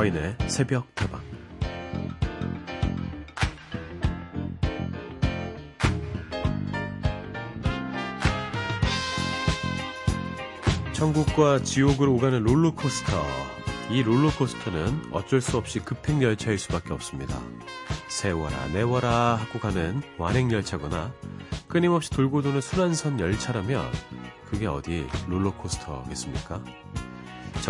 서인의 새벽 다방 천국과 지옥을 오가는 롤러코스터. 이 롤러코스터는 어쩔 수 없이 급행열차일 수밖에 없습니다. 세워라 내워라 하고 가는 완행열차거나 끊임없이 돌고 도는 순환선 열차라면 그게 어디 롤러코스터겠습니까?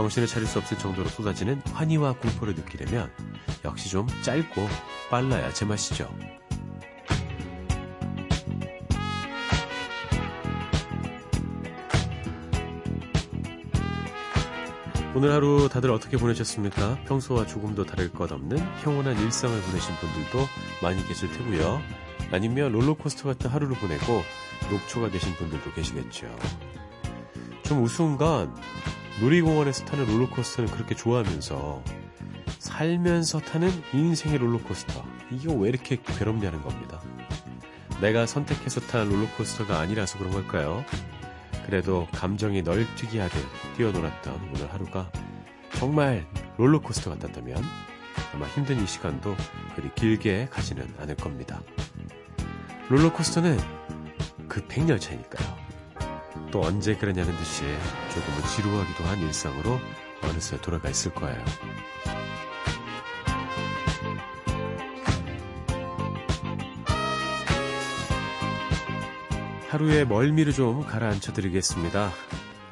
정신을 차릴 수 없을 정도로 쏟아지는 환희와 공포를 느끼려면 역시 좀 짧고 빨라야 제맛이죠. 오늘 하루 다들 어떻게 보내셨습니까? 평소와 조금도 다를 것 없는 평온한 일상을 보내신 분들도 많이 계실 테고요. 아니면 롤러코스터 같은 하루를 보내고 녹초가 되신 분들도 계시겠죠. 좀 우스운 건 놀이공원에서 타는 롤러코스터는 그렇게 좋아하면서 살면서 타는 인생의 롤러코스터. 이게 왜 이렇게 괴롭냐는 겁니다. 내가 선택해서 탄 롤러코스터가 아니라서 그런 걸까요? 그래도 감정이 널뛰기 하듯 뛰어놀았던 오늘 하루가 정말 롤러코스터 같았다면 아마 힘든 이 시간도 그리 길게 가지는 않을 겁니다. 롤러코스터는 그 백열차니까요. 또 언제 그러냐는 듯이 조금은 지루하기도 한 일상으로 어느새 돌아가 있을 거예요. 하루의 멀미를 좀 가라앉혀 드리겠습니다.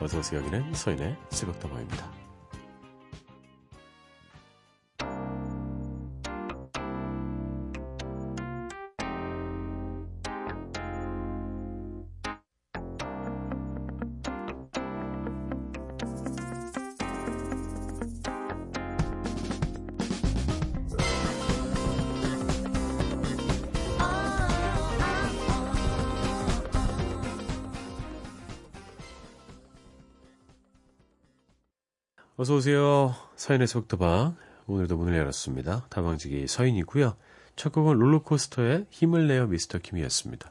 어서오세요. 여기는 서인의 새벽다방입니다. 어서 오세요. 서인의 속도방. 오늘도 문을 열었습니다. 다방지기 서인이고요. 첫 곡은 롤러코스터의 힘을 내어 미스터 킴이었습니다.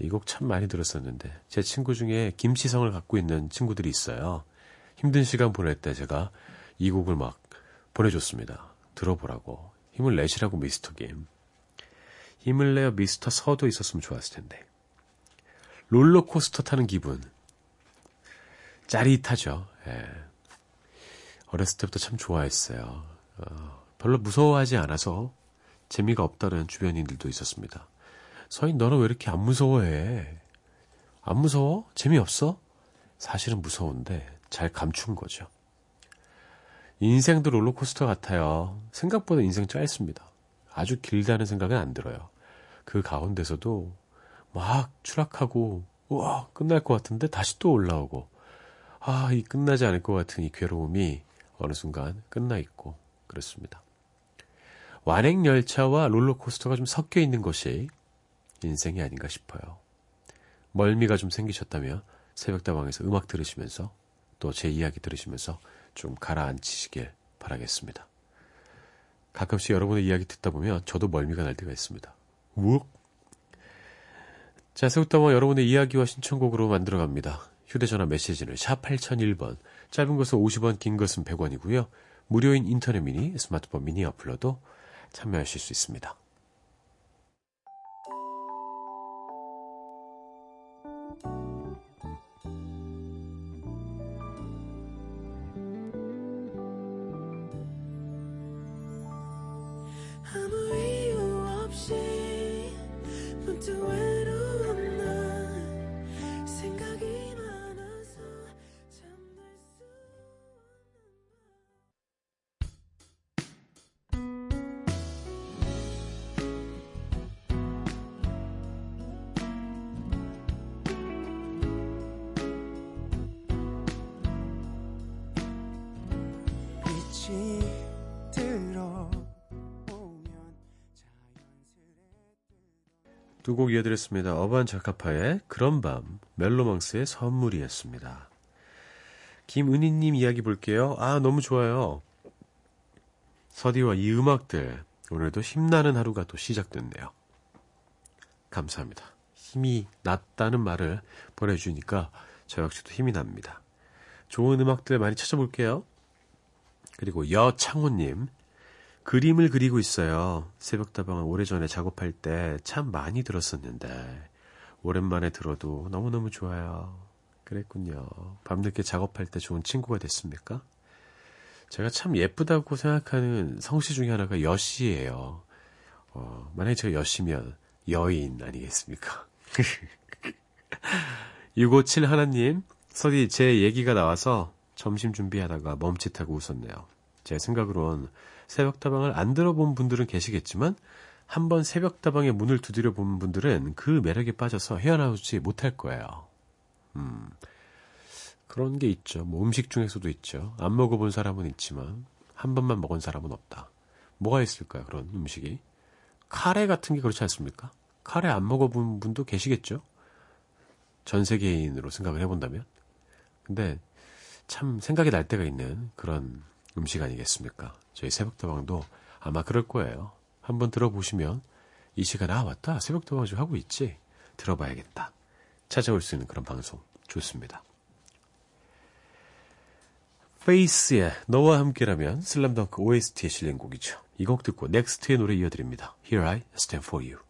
이 곡 참 많이 들었었는데 제 친구 중에 김치성을 갖고 있는 친구들이 있어요. 힘든 시간 보낼 때 제가 이 곡을 막 보내줬습니다. 들어보라고. 힘을 내시라고 미스터 김. 힘을 내어 미스터 서도 있었으면 좋았을 텐데. 롤러코스터 타는 기분. 짜릿하죠. 예. 어렸을 때부터 참 좋아했어요. 어, 별로 무서워하지 않아서 재미가 없다는 주변인들도 있었습니다. 서인 너는 왜 이렇게 안 무서워해? 안 무서워? 재미없어? 사실은 무서운데 잘 감춘 거죠. 인생도 롤러코스터 같아요. 생각보다 인생 짧습니다. 아주 길다는 생각은 안 들어요. 그 가운데서도 막 추락하고 우와 끝날 것 같은데 다시 또 올라오고 아 이 끝나지 않을 것 같은 이 괴로움이 어느 순간 끝나 있고 그렇습니다. 완행 열차와 롤러코스터가 좀 섞여 있는 것이 인생이 아닌가 싶어요. 멀미가 좀 생기셨다면 새벽다방에서 음악 들으시면서 또 제 이야기 들으시면서 좀 가라앉히시길 바라겠습니다. 가끔씩 여러분의 이야기 듣다 보면 저도 멀미가 날 때가 있습니다. 우욱! 자, 새벽다방 여러분의 이야기와 신청곡으로 만들어갑니다. 휴대전화 메시지는 샵 8001번, 짧은 것은 50원, 긴 것은 100원이고요. 무료인 인터넷 미니, 스마트폰 미니 어플로도 참여하실 수 있습니다. 두 곡 이어드렸습니다. 어반 자카파의 그런 밤, 멜로망스의 선물이었습니다. 김은희님 이야기 볼게요. 아, 너무 좋아요. 서디와 이 음악들, 오늘도 힘나는 하루가 또 시작됐네요. 감사합니다. 힘이 났다는 말을 보내주니까 저 역시도 힘이 납니다. 좋은 음악들 많이 찾아볼게요. 그리고 여창호님, 그림을 그리고 있어요. 새벽다방을 오래전에 작업할 때 참 많이 들었었는데, 오랜만에 들어도 너무너무 좋아요. 그랬군요. 밤늦게 작업할 때 좋은 친구가 됐습니까? 제가 참 예쁘다고 생각하는 성씨 중에 하나가 여씨예요. 어, 만약에 제가 여씨면 여인 아니겠습니까? 657 하나님, 서디 제 얘기가 나와서 점심 준비하다가 멈칫하고 웃었네요. 제 생각으론 새벽다방을 안 들어본 분들은 계시겠지만 한번 새벽다방의 문을 두드려 본 분들은 그 매력에 빠져서 헤어나오지 못할 거예요. 음, 그런 게 있죠. 뭐 음식 중에서도 있죠. 안 먹어본 사람은 있지만 한 번만 먹은 사람은 없다. 뭐가 있을까요? 그런 음식이. 카레 같은 게 그렇지 않습니까? 카레 안 먹어본 분도 계시겠죠? 전 세계인으로 생각을 해본다면. 근데 참 생각이 날 때가 있는 그런 음식 아니겠습니까? 저희 새벽다방도 아마 그럴 거예요. 한번 들어보시면 이 시간 아 맞다 새벽다방 좀 하고 있지 들어봐야겠다 찾아올 수 있는 그런 방송 좋습니다. 페이스의 너와 함께라면 슬램덩크 OST에 실린 곡이죠. 이 곡 듣고 넥스트의 노래 이어드립니다. Here I stand for you.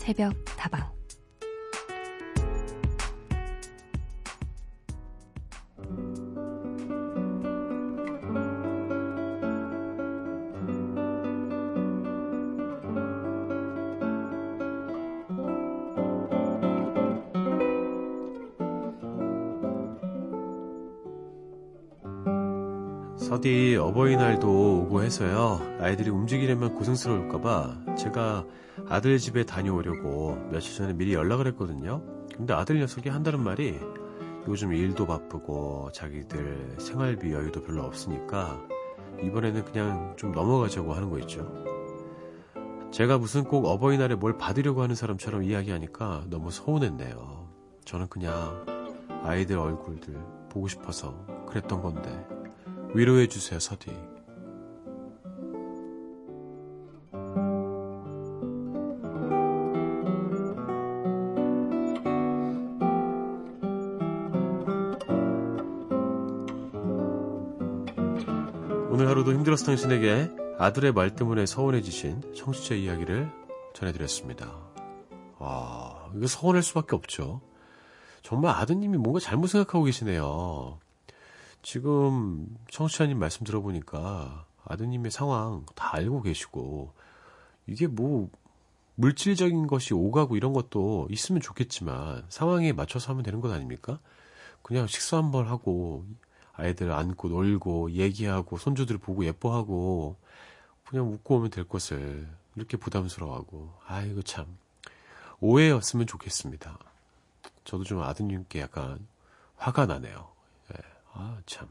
새벽 다방. 서디 어버이날도 해서요. 아이들이 움직이려면 고생스러울까봐 제가 아들 집에 다녀오려고 며칠 전에 미리 연락을 했거든요. 근데 아들 녀석이 한다는 말이 요즘 일도 바쁘고 자기들 생활비 여유도 별로 없으니까 이번에는 그냥 좀 넘어가자고 하는 거 있죠. 제가 무슨 꼭 어버이날에 뭘 받으려고 하는 사람처럼 이야기하니까 너무 서운했네요. 저는 그냥 아이들 얼굴들 보고 싶어서 그랬던 건데 위로해 주세요, 서디. 들었을 당신에게 아들의 말 때문에 서운해지신 청취자 이야기를 전해드렸습니다. 아, 이거 서운할 수밖에 없죠. 정말 아드님이 뭔가 잘못 생각하고 계시네요. 지금 청취자님 말씀 들어보니까 아드님의 상황 다 알고 계시고 이게 뭐 물질적인 것이 오가고 이런 것도 있으면 좋겠지만 상황에 맞춰서 하면 되는 것 아닙니까? 그냥 식사 한 번 하고 아이들 안고 놀고 얘기하고 손주들 보고 예뻐하고 그냥 웃고 오면 될 것을 이렇게 부담스러워하고 아이고 참 오해였으면 좋겠습니다. 저도 좀 아드님께 약간 화가 나네요. 아, 참.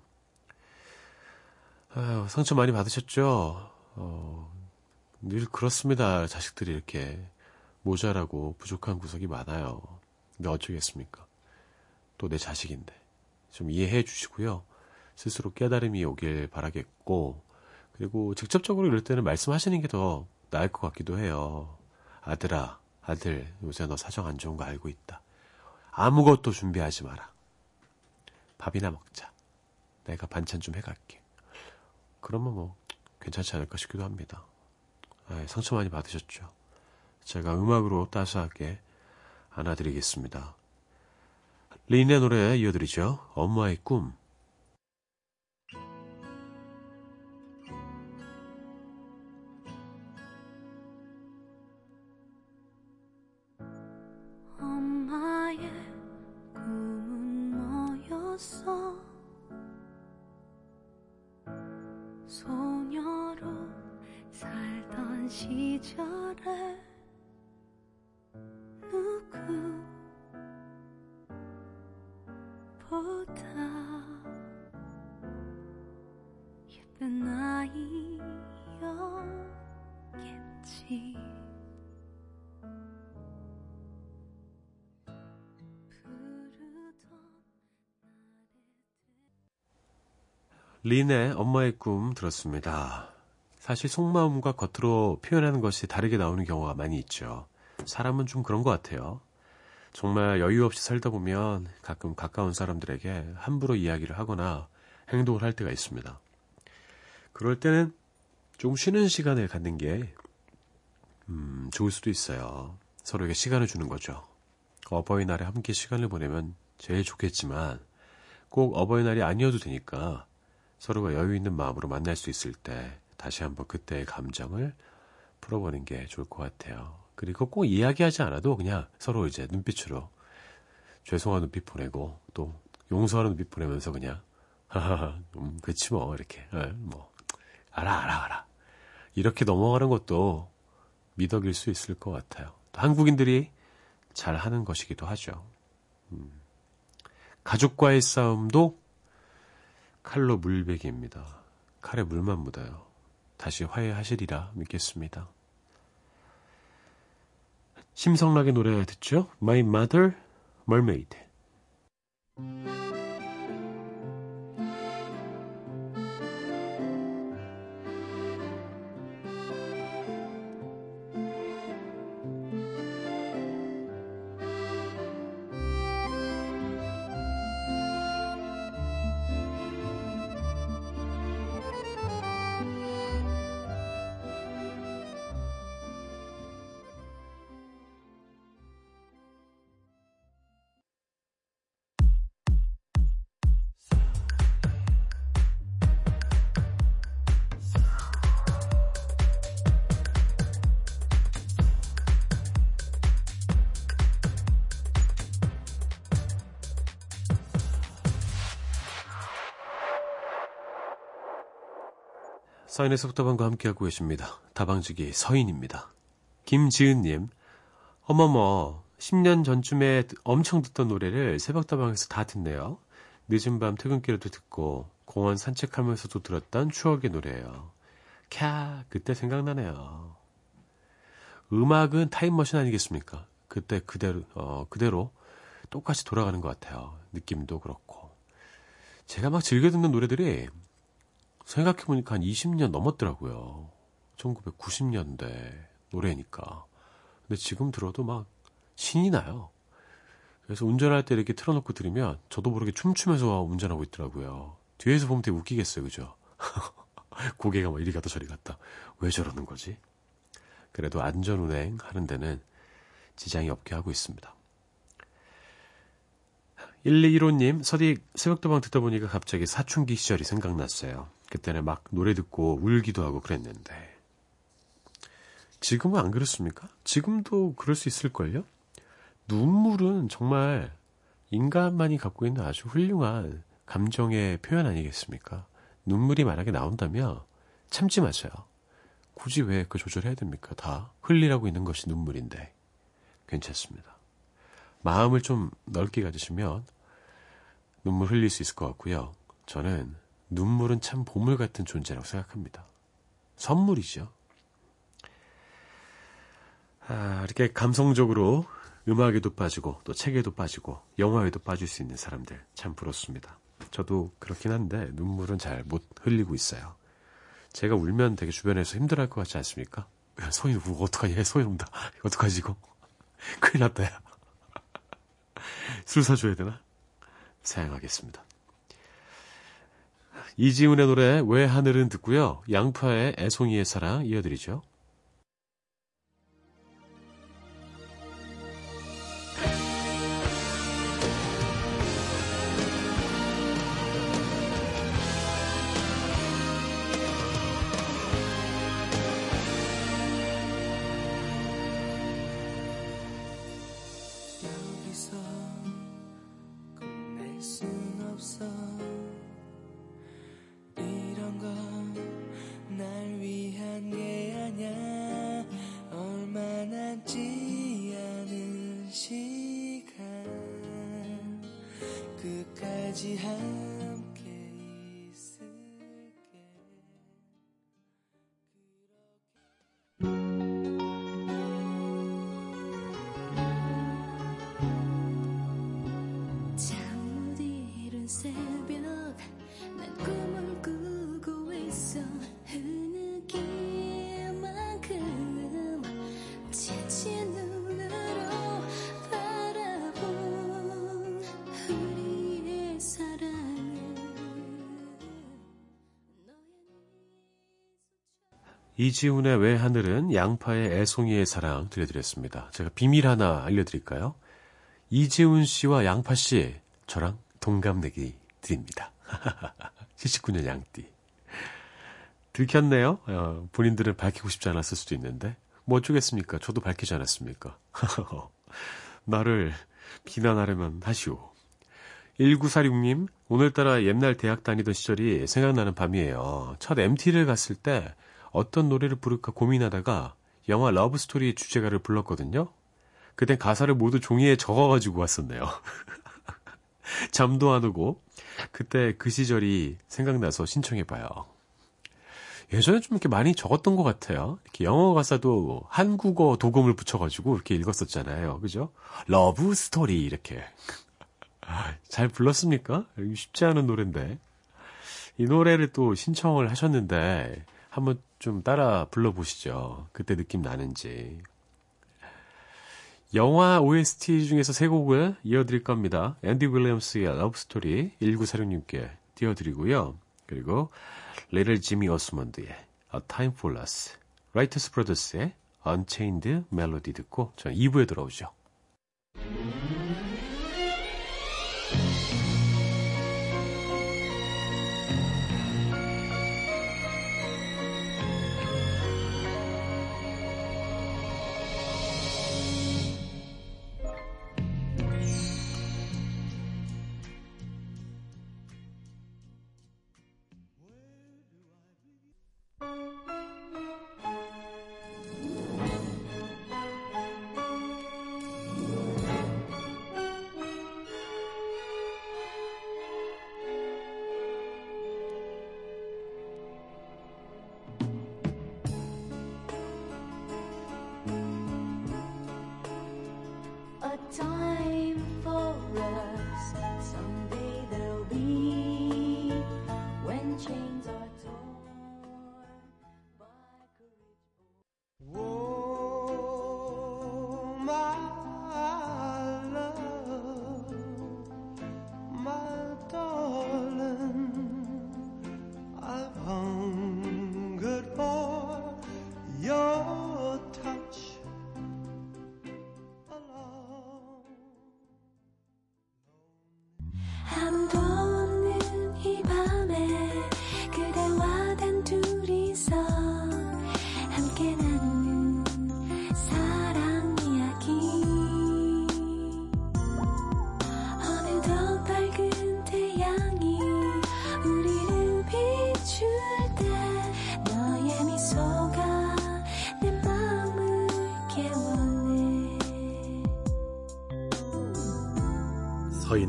아유, 상처 많이 받으셨죠? 어, 늘 그렇습니다. 자식들이 이렇게 모자라고 부족한 구석이 많아요. 근데 어쩌겠습니까? 또 내 자식인데. 좀 이해해 주시고요. 스스로 깨달음이 오길 바라겠고, 그리고 직접적으로 이럴 때는 말씀하시는 게 더 나을 것 같기도 해요. 아들아, 아들, 요새 너 사정 안 좋은 거 알고 있다. 아무것도 준비하지 마라. 밥이나 먹자. 내가 반찬 좀 해갈게. 그러면 뭐 괜찮지 않을까 싶기도 합니다. 아, 상처 많이 받으셨죠? 제가 음악으로 따스하게 안아드리겠습니다. 린의 노래 이어드리죠. 엄마의 꿈. 린의 엄마의 꿈 들었습니다. 사실 속마음과 겉으로 표현하는 것이 다르게 나오는 경우가 많이 있죠. 사람은 좀 그런 것 같아요. 정말 여유 없이 살다 보면 가끔 가까운 사람들에게 함부로 이야기를 하거나 행동을 할 때가 있습니다. 그럴 때는 좀 쉬는 시간을 갖는 게, 음, 좋을 수도 있어요. 서로에게 시간을 주는 거죠. 어버이날에 함께 시간을 보내면 제일 좋겠지만, 꼭 어버이날이 아니어도 되니까 서로가 여유 있는 마음으로 만날 수 있을 때 다시 한번 그때의 감정을 풀어보는 게 좋을 것 같아요. 그리고 꼭 이야기하지 않아도 그냥 서로 이제 눈빛으로 죄송한 눈빛 보내고 또 용서하는 눈빛 보내면서 그냥 하하하 음 그치 뭐 이렇게 네, 뭐 알아 알아 알아 이렇게 넘어가는 것도 미덕일 수 있을 것 같아요. 한국인들이 잘 하는 것이기도 하죠. 음. 가족과의 싸움도 칼로 물베기입니다. 칼에 물만 묻어요. 다시 화해하시리라 믿겠습니다. 심성락의 노래 듣죠? My Mother Mermaid. 사인의 속다방과 함께하고 계십니다. 다방지기 서인입니다. 김지은님, 어머머, 10년 전쯤에 엄청 듣던 노래를 새벽다방에서 다 듣네요. 늦은 밤 퇴근길에도 듣고 공원 산책하면서도 들었던 추억의 노래예요. 캬, 그때 생각나네요. 음악은 타임머신 아니겠습니까? 그때 그대로, 어, 그대로 똑같이 돌아가는 것 같아요. 느낌도 그렇고. 제가 막 즐겨 듣는 노래들이 생각해보니까 한 20년 넘었더라고요. 1990년대 노래니까. 근데 지금 들어도 막 신이 나요. 그래서 운전할 때 이렇게 틀어놓고 들으면 저도 모르게 춤추면서 운전하고 있더라고요. 뒤에서 보면 되게 웃기겠어요, 그죠? 고개가 막 이리 갔다 저리 갔다. 왜 저러는 거지? 그래도 안전운행 하는 데는 지장이 없게 하고 있습니다. 1215님, 서디 새벽도방 듣다 보니까 갑자기 사춘기 시절이 생각났어요. 그때는 막 노래 듣고 울기도 하고 그랬는데. 지금은 안 그렇습니까? 지금도 그럴 수 있을걸요? 눈물은 정말 인간만이 갖고 있는 아주 훌륭한 감정의 표현 아니겠습니까? 눈물이 만약에 나온다면 참지 마세요. 굳이 왜 그 조절해야 됩니까? 다 흘리라고 있는 것이 눈물인데. 괜찮습니다. 마음을 좀 넓게 가지시면 눈물 흘릴 수 있을 것 같고요. 저는 눈물은 참 보물 같은 존재라고 생각합니다. 선물이죠. 아, 이렇게 감성적으로 음악에도 빠지고 또 책에도 빠지고 영화에도 빠질 수 있는 사람들 참 부럽습니다. 저도 그렇긴 한데 눈물은 잘 못 흘리고 있어요. 제가 울면 되게 주변에서 힘들어할 것 같지 않습니까? 소희 우 어떡하냐 소희 운다 어떡하지 이거 큰일 났다 야 술 사줘야 되나? 사양하겠습니다. 이지훈의 노래 왜 하늘은 듣고요. 양파의 애송이의 사랑 이어드리죠. 이지훈의 왜 하늘은 양파의 애송이의 사랑 들려드렸습니다. 제가 비밀 하나 알려드릴까요? 이지훈 씨와 양파 씨, 저랑 동갑내기 드립니다. 79년 양띠. 들켰네요. 어, 본인들은 밝히고 싶지 않았을 수도 있는데. 뭐 어쩌겠습니까? 저도 밝히지 않았습니까? 나를 비난하려면 하시오. 1946님, 오늘따라 옛날 대학 다니던 시절이 생각나는 밤이에요. 첫 MT를 갔을 때 어떤 노래를 부를까 고민하다가 영화 러브 스토리의 주제가를 불렀거든요. 그땐 가사를 모두 종이에 적어가지고 왔었네요. 잠도 안 오고 그때 그 시절이 생각나서 신청해봐요. 예전에 좀 이렇게 많이 적었던 것 같아요. 이렇게 영어 가사도 한국어 독음을 붙여가지고 이렇게 읽었었잖아요. 그죠? 러브 스토리 이렇게. 잘 불렀습니까? 쉽지 않은 노래인데. 이 노래를 또 신청을 하셨는데 한번 좀 따라 불러보시죠. 그때 느낌 나는지. 영화 OST 중에서 세 곡을 이어드릴 겁니다. 앤디 윌리엄스의 Love Story 1946님께 띄워드리고요. 그리고 리틀 지미 오스먼드의 A Time for Us, 라이처스 브라더스의 Unchained Melody 듣고 저는 2부에 돌아오죠.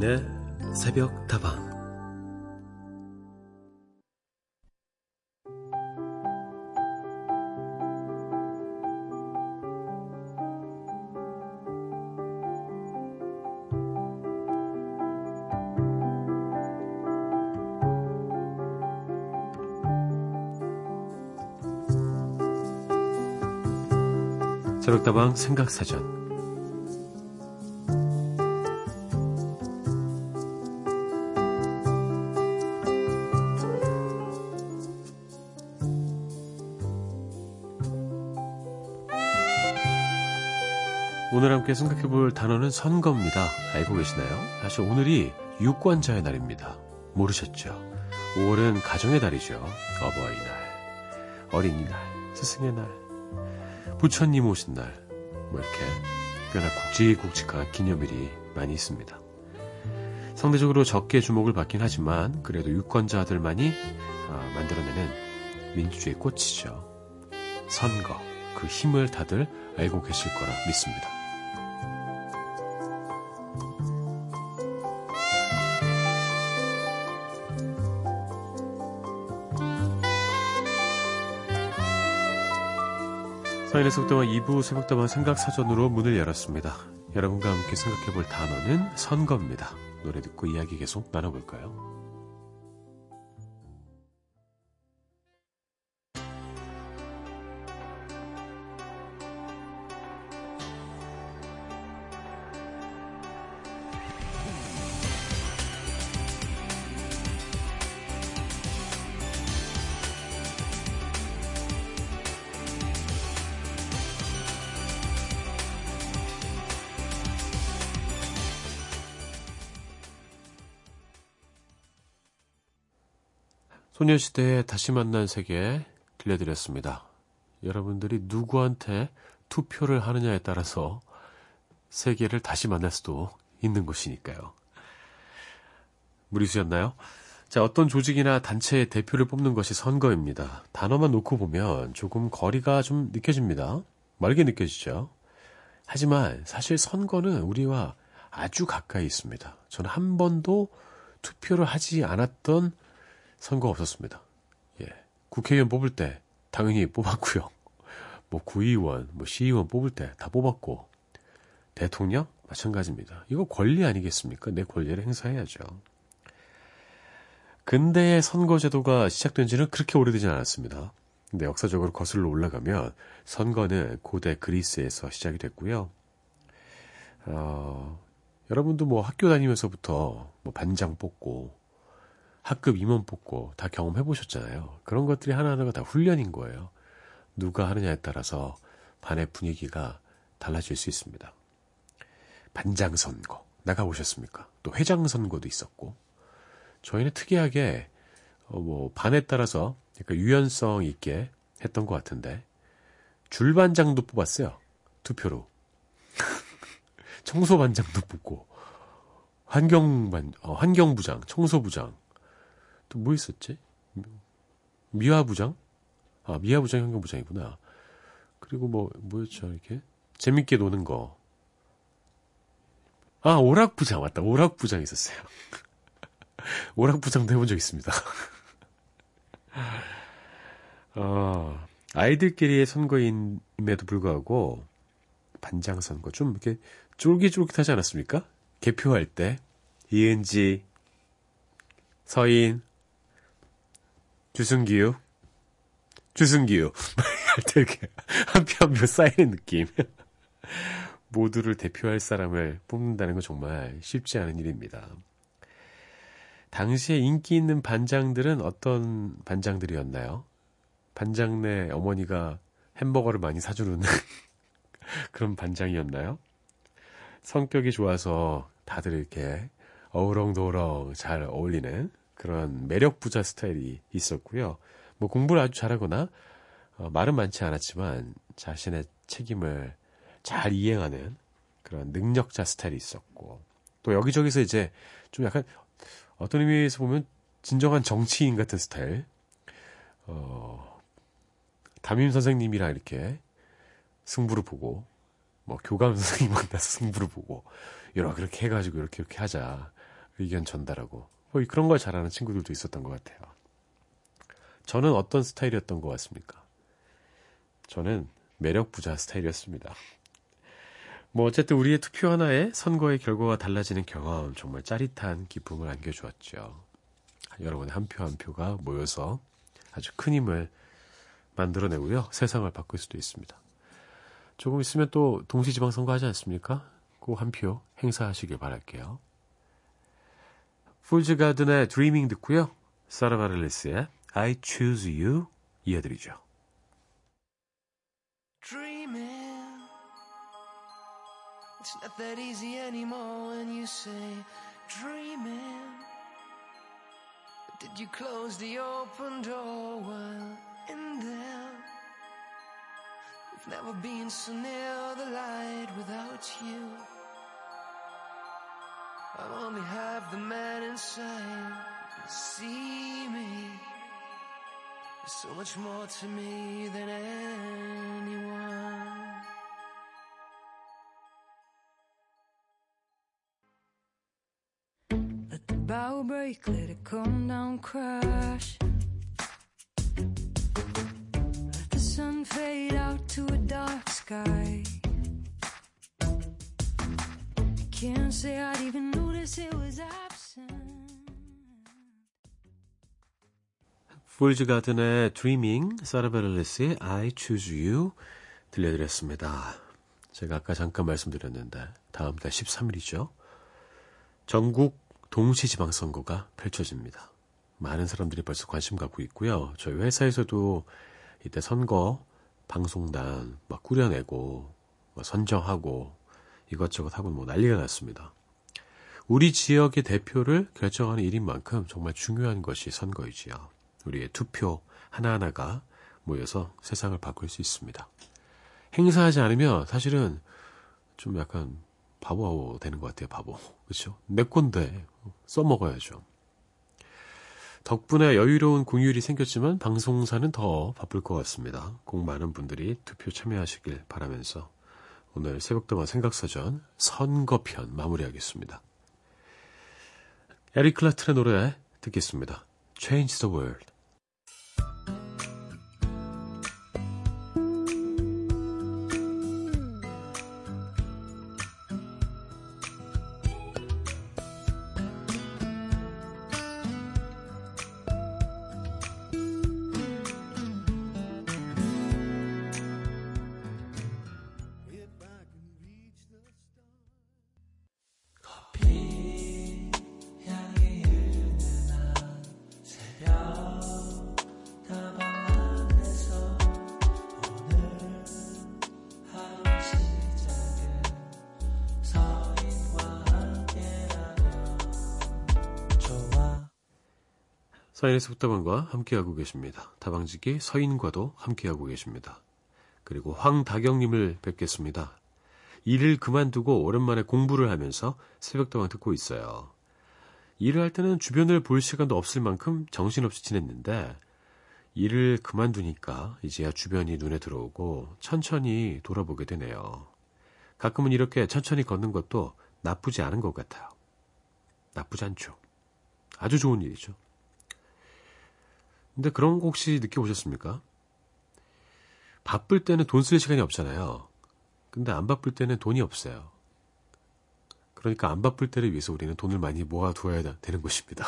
서인의 새벽 다방. 새벽다방 생각사전 함께 생각해 볼 단어는 선거입니다. 알고 계시나요? 사실 오늘이 유권자의 날입니다. 모르셨죠? 5월은 가정의 달이죠. 어버이날, 어린이날, 스승의 날, 부처님 오신 날, 뭐 이렇게 꽤나 굵직굵직한 기념일이 많이 있습니다. 상대적으로 적게 주목을 받긴 하지만 그래도 유권자들만이 아, 만들어내는 민주주의 꽃이죠. 선거, 그 힘을 다들 알고 계실 거라 믿습니다. 서인의 속담와 2부 새벽다방 생각사전으로 문을 열었습니다. 여러분과 함께 생각해 볼 단어는 선거입니다. 노래 듣고 이야기 계속 나눠볼까요? 소녀시대의 다시 만난 세계 들려드렸습니다. 여러분들이 누구한테 투표를 하느냐에 따라서 세계를 다시 만날 수도 있는 것이니까요. 무리수였나요? 자, 어떤 조직이나 단체의 대표를 뽑는 것이 선거입니다. 단어만 놓고 보면 조금 거리가 좀 느껴집니다. 멀게 느껴지죠. 하지만 사실 선거는 우리와 아주 가까이 있습니다. 저는 한 번도 투표를 하지 않았던 선거 없었습니다. 예. 국회의원 뽑을 때 당연히 뽑았고요. 뭐 구의원, 뭐 시의원 뽑을 때 다 뽑았고 대통령 마찬가지입니다. 이거 권리 아니겠습니까? 내 권리를 행사해야죠. 근대의 선거제도가 시작된 지는 그렇게 오래되진 않았습니다. 근데 역사적으로 거슬러 올라가면 선거는 고대 그리스에서 시작이 됐고요. 어, 여러분도 뭐 학교 다니면서부터 뭐 반장 뽑고 학급 임원 뽑고 다 경험해 보셨잖아요. 그런 것들이 하나하나가 다 훈련인 거예요. 누가 하느냐에 따라서 반의 분위기가 달라질 수 있습니다. 반장 선거 나가 보셨습니까? 또 회장 선거도 있었고 저희는 특이하게 어뭐 반에 따라서 약간 유연성 있게 했던 것 같은데 줄반장도 뽑았어요. 투표로. 청소반장도 뽑고 환경반 어, 환경부장, 청소부장 또 뭐 있었지? 미화부장? 아, 미화부장, 현경부장이구나. 그리고 뭐, 뭐였죠, 이렇게? 재밌게 노는 거. 아, 오락부장, 맞다. 오락부장 있었어요. 오락부장도 해본 적 있습니다. 어, 아이들끼리의 선거임에도 불구하고, 반장 선거 좀 이렇게 쫄깃쫄깃하지 않았습니까? 개표할 때, 이은지, 서인, 주승기요. 주승기요. 이렇게 한 표 한 표 쌓이는 느낌. 모두를 대표할 사람을 뽑는다는 건 정말 쉽지 않은 일입니다. 당시에 인기 있는 반장들은 어떤 반장들이었나요? 반장네 어머니가 햄버거를 많이 사주는 그런 반장이었나요? 성격이 좋아서 다들 이렇게 어우렁도우렁 잘 어울리는 그런 매력 부자 스타일이 있었고요. 뭐 공부를 아주 잘하거나 어, 말은 많지 않았지만 자신의 책임을 잘 이행하는 그런 능력자 스타일이 있었고 또 여기저기서 이제 좀 약간 어떤 의미에서 보면 진정한 정치인 같은 스타일. 어, 담임 선생님이랑 이렇게 승부를 보고 뭐 교감 선생님 만나서 승부를 보고 여러 그렇게 해가지고 이렇게 이렇게 하자 의견 전달하고 뭐 그런 걸 잘하는 친구들도 있었던 것 같아요. 저는 어떤 스타일이었던 것 같습니까? 저는 매력 부자 스타일이었습니다. 뭐 어쨌든 우리의 투표 하나에 선거의 결과가 달라지는 경험 정말 짜릿한 기쁨을 안겨주었죠. 여러분의 한 표한 표가 모여서 아주 큰 힘을 만들어내고요. 세상을 바꿀 수도 있습니다. 조금 있으면 또 동시지방선거 하지 않습니까? 그한표 행사하시길 바랄게요. 풀즈 가든의 드리밍 듣고요. 사라 바를레스의 I Choose You 이어드리죠. Dreaming It's not that easy anymore when you say dreaming. Did you close the open door while in there? We've never been so near the light without you. I'm only half the man inside. See me. There's so much more to me than anyone. Let the bow break, let it come down, crash. Let the sun fade out to a dark sky. Can't say I'd even 풀즈 가든의 Dreaming, 사라베를레스의 I Choose You 들려드렸습니다. 제가 아까 잠깐 말씀드렸는데 다음 달 13일이죠. 전국 동시 지방선거가 펼쳐집니다. 많은 사람들이 벌써 관심 갖고 있고요. 저희 회사에서도 이때 선거 방송단 막 꾸려내고 뭐 선정하고 이것저것 하고 뭐 난리가 났습니다. 우리 지역의 대표를 결정하는 일인 만큼 정말 중요한 것이 선거이지요. 우리의 투표 하나하나가 모여서 세상을 바꿀 수 있습니다. 행사하지 않으면 사실은 좀 약간 바보 되는 것 같아요, 바보. 그렇죠? 내 건데 써먹어야죠. 덕분에 여유로운 공휴일이 생겼지만 방송사는 더 바쁠 것 같습니다. 꼭 많은 분들이 투표 참여하시길 바라면서 오늘 새벽 동안 생각사전 선거편 마무리하겠습니다. 에릭 클라튼의 노래 듣겠습니다. Change the World. 서인의 속다방과 함께하고 계십니다. 다방지기 서인과도 함께하고 계십니다. 그리고 황다경님을 뵙겠습니다. 일을 그만두고 오랜만에 공부를 하면서 새벽다방 듣고 있어요. 일을 할 때는 주변을 볼 시간도 없을 만큼 정신없이 지냈는데 일을 그만두니까 이제야 주변이 눈에 들어오고 천천히 돌아보게 되네요. 가끔은 이렇게 천천히 걷는 것도 나쁘지 않은 것 같아요. 나쁘지 않죠. 아주 좋은 일이죠. 근데 그런 거 혹시 느껴보셨습니까? 바쁠 때는 돈 쓸 시간이 없잖아요. 근데 안 바쁠 때는 돈이 없어요. 그러니까 안 바쁠 때를 위해서 우리는 돈을 많이 모아두어야 되는 것입니다.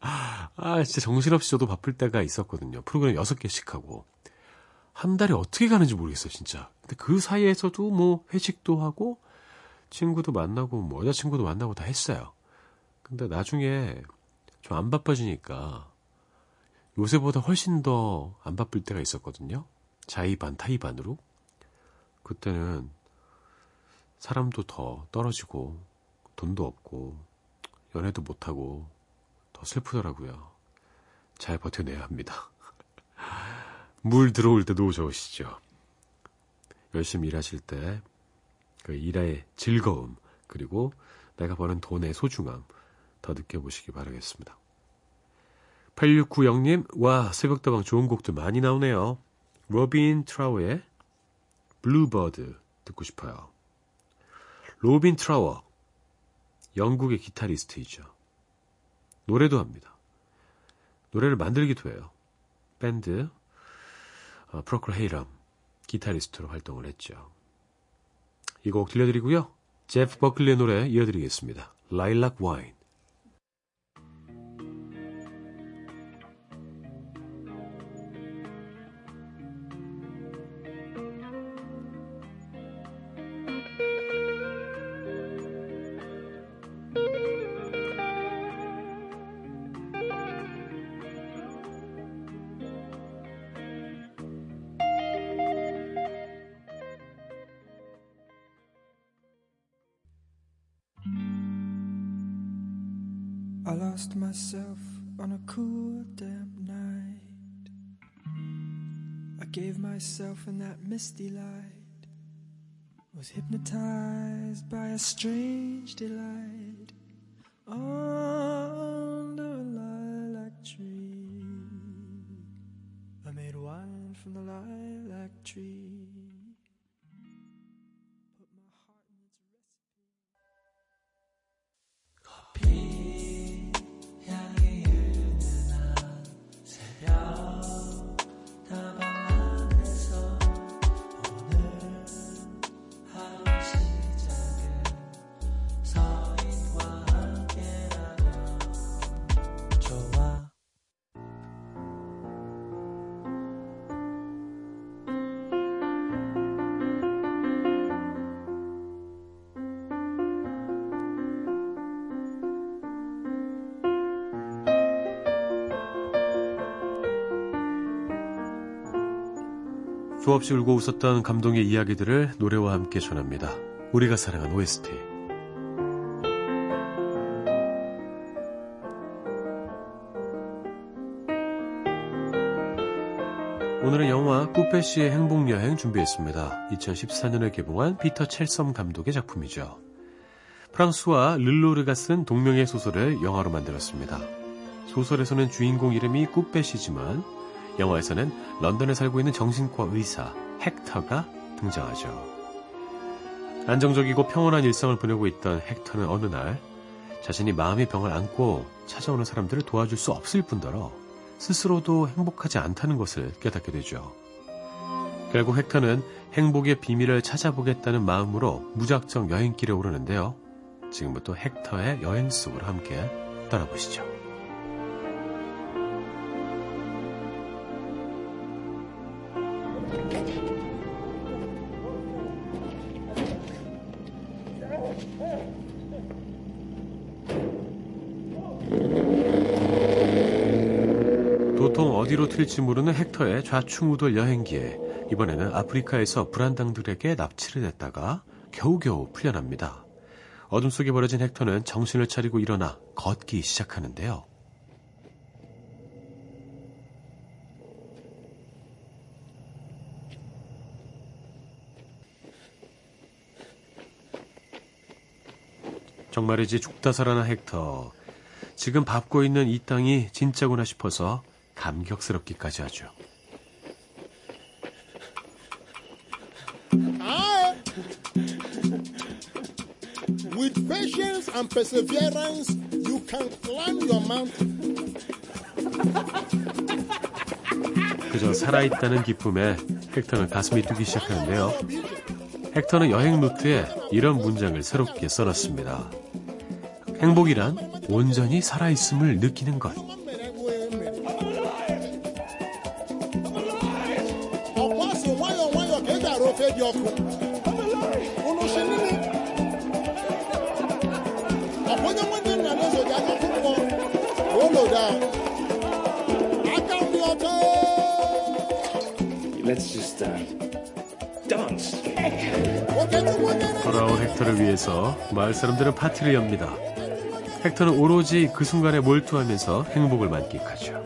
아, 진짜 정신없이 저도 바쁠 때가 있었거든요. 프로그램 6개씩 하고. 한 달에 어떻게 가는지 모르겠어요, 진짜. 근데 그 사이에서도 뭐 회식도 하고, 친구도 만나고, 뭐 여자친구도 만나고 다 했어요. 근데 나중에 좀 안 바빠지니까 요새보다 훨씬 더 안 바쁠 때가 있었거든요. 자의반, 타의반으로. 그때는 사람도 더 떨어지고, 돈도 없고, 연애도 못하고, 더 슬프더라고요. 잘 버텨내야 합니다. 물 들어올 때도 좋으시죠. 열심히 일하실 때, 그 일의 즐거움, 그리고 내가 버는 돈의 소중함, 더 느껴보시기 바라겠습니다. 8690님, 와, 새벽다방 좋은 곡도 많이 나오네요. 로빈 트라워의 Bluebird 듣고 싶어요. 로빈 트라워, 영국의 기타리스트이죠. 노래도 합니다. 노래를 만들기도 해요. 밴드, 어, 프로클 헤이럼, 기타리스트로 활동을 했죠. 이 곡 들려드리고요. 제프 버클리의 노래 이어드리겠습니다. Wine. I strange delight under a lilac tree. I made wine from the lilac tree. 수없이 울고 웃었던 감동의 이야기들을 노래와 함께 전합니다. 우리가 사랑한 OST. 오늘은 영화 꾸페시의 행복여행 준비했습니다. 2014년에 개봉한 피터 첼섬 감독의 작품이죠. 프랑스와 르로르가 쓴 동명의 소설을 영화로 만들었습니다. 소설에서는 주인공 이름이 꾸페시지만 영화에서는 런던에 살고 있는 정신과 의사 헥터가 등장하죠. 안정적이고 평온한 일상을 보내고 있던 헥터는 어느 날 자신이 마음의 병을 안고 찾아오는 사람들을 도와줄 수 없을 뿐더러 스스로도 행복하지 않다는 것을 깨닫게 되죠. 결국 헥터는 행복의 비밀을 찾아보겠다는 마음으로 무작정 여행길에 오르는데요. 지금부터 헥터의 여행 속으로 함께 떠나보시죠. 튈지 모르는 헥터의 좌충우돌 여행기에 이번에는 아프리카에서 불안당들에게 납치를 했다가 겨우겨우 풀려납니다. 어둠 속에 버려진 헥터는 정신을 차리고 일어나 걷기 시작하는데요. 정말이지 죽다 살아나 헥터. 지금 밟고 있는 이 땅이 진짜구나 싶어서 감격스럽기까지 하죠. With patience and perseverance, you can climb your mountain. 그저 살아있다는 기쁨에 헥터는 가슴이 뛰기 시작하는데요. 헥터는 여행 노트에 이런 문장을 새롭게 써놨습니다. 행복이란 온전히 살아있음을 느끼는 것. 위해서 마을 사람들은 파티를 엽니다. 헥터는 오로지 그 순간에 몰두하면서 행복을 만끽하죠.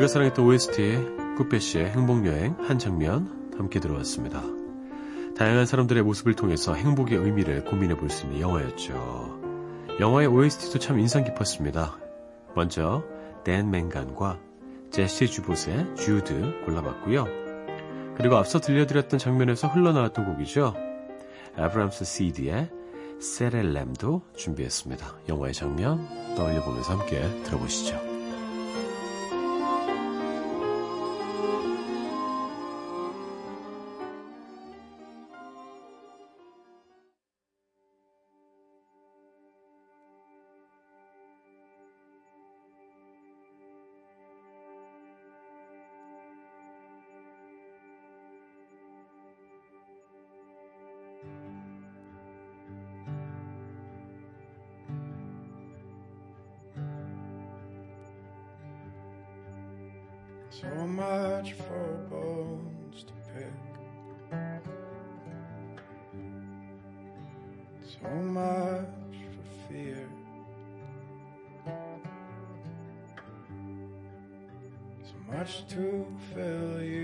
우리가 사랑했던 OST 꾸페시의 행복여행 한 장면 함께 들어왔습니다. 다양한 사람들의 모습을 통해서 행복의 의미를 고민해 볼 수 있는 영화였죠. 영화의 OST도 참 인상 깊었습니다. 먼저 댄 맨간과 제시 주봇의 주드 골라봤고요. 그리고 앞서 들려드렸던 장면에서 흘러나왔던 곡이죠. 아브람스 CD의 세렐렘도 준비했습니다. 영화의 장면 떠올려보면서 함께 들어보시죠. So much for bones to pick. So much for fear. So much to fill you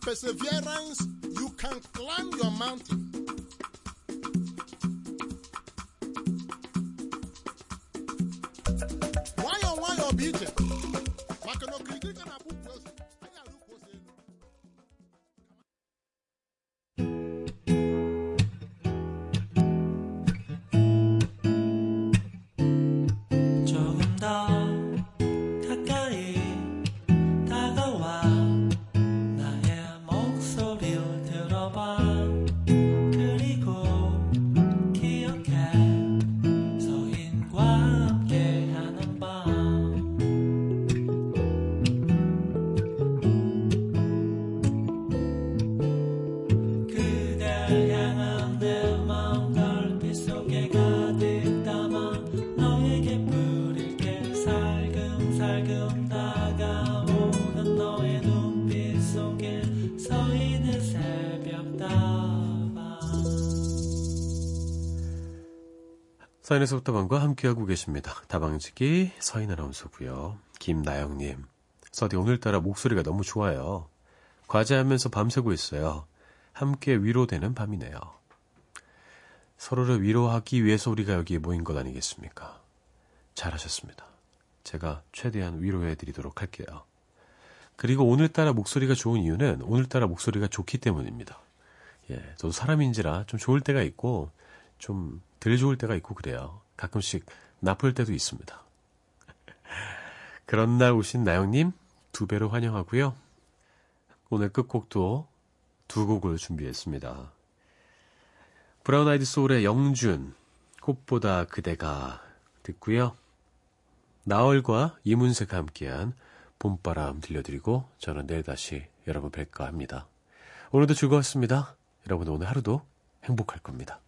perseverance, you can climb your mountain. 사인에서부터 방과 함께하고 계십니다. 다방지기 서인 아나운서고요. 김나영님. 서디 오늘따라 목소리가 너무 좋아요. 과제하면서 밤새고 있어요. 함께 위로되는 밤이네요. 서로를 위로하기 위해서 우리가 여기에 모인 것 아니겠습니까? 잘하셨습니다. 제가 최대한 위로해 드리도록 할게요. 그리고 오늘따라 목소리가 좋은 이유는 오늘따라 목소리가 좋기 때문입니다. 예, 저도 사람인지라 좀 좋을 때가 있고 좀 덜 좋을 때가 있고 그래요. 가끔씩 나쁠 때도 있습니다. 그런 날 오신 나영님 두 배로 환영하고요. 오늘 끝곡도 두 곡을 준비했습니다. 브라운 아이드 소울의 영준, 꽃보다 그대가 듣고요. 나얼과 이문세가 함께한 봄바람 들려드리고 저는 내일 다시 여러분 뵐까 합니다. 오늘도 즐거웠습니다. 여러분 오늘 하루도 행복할 겁니다.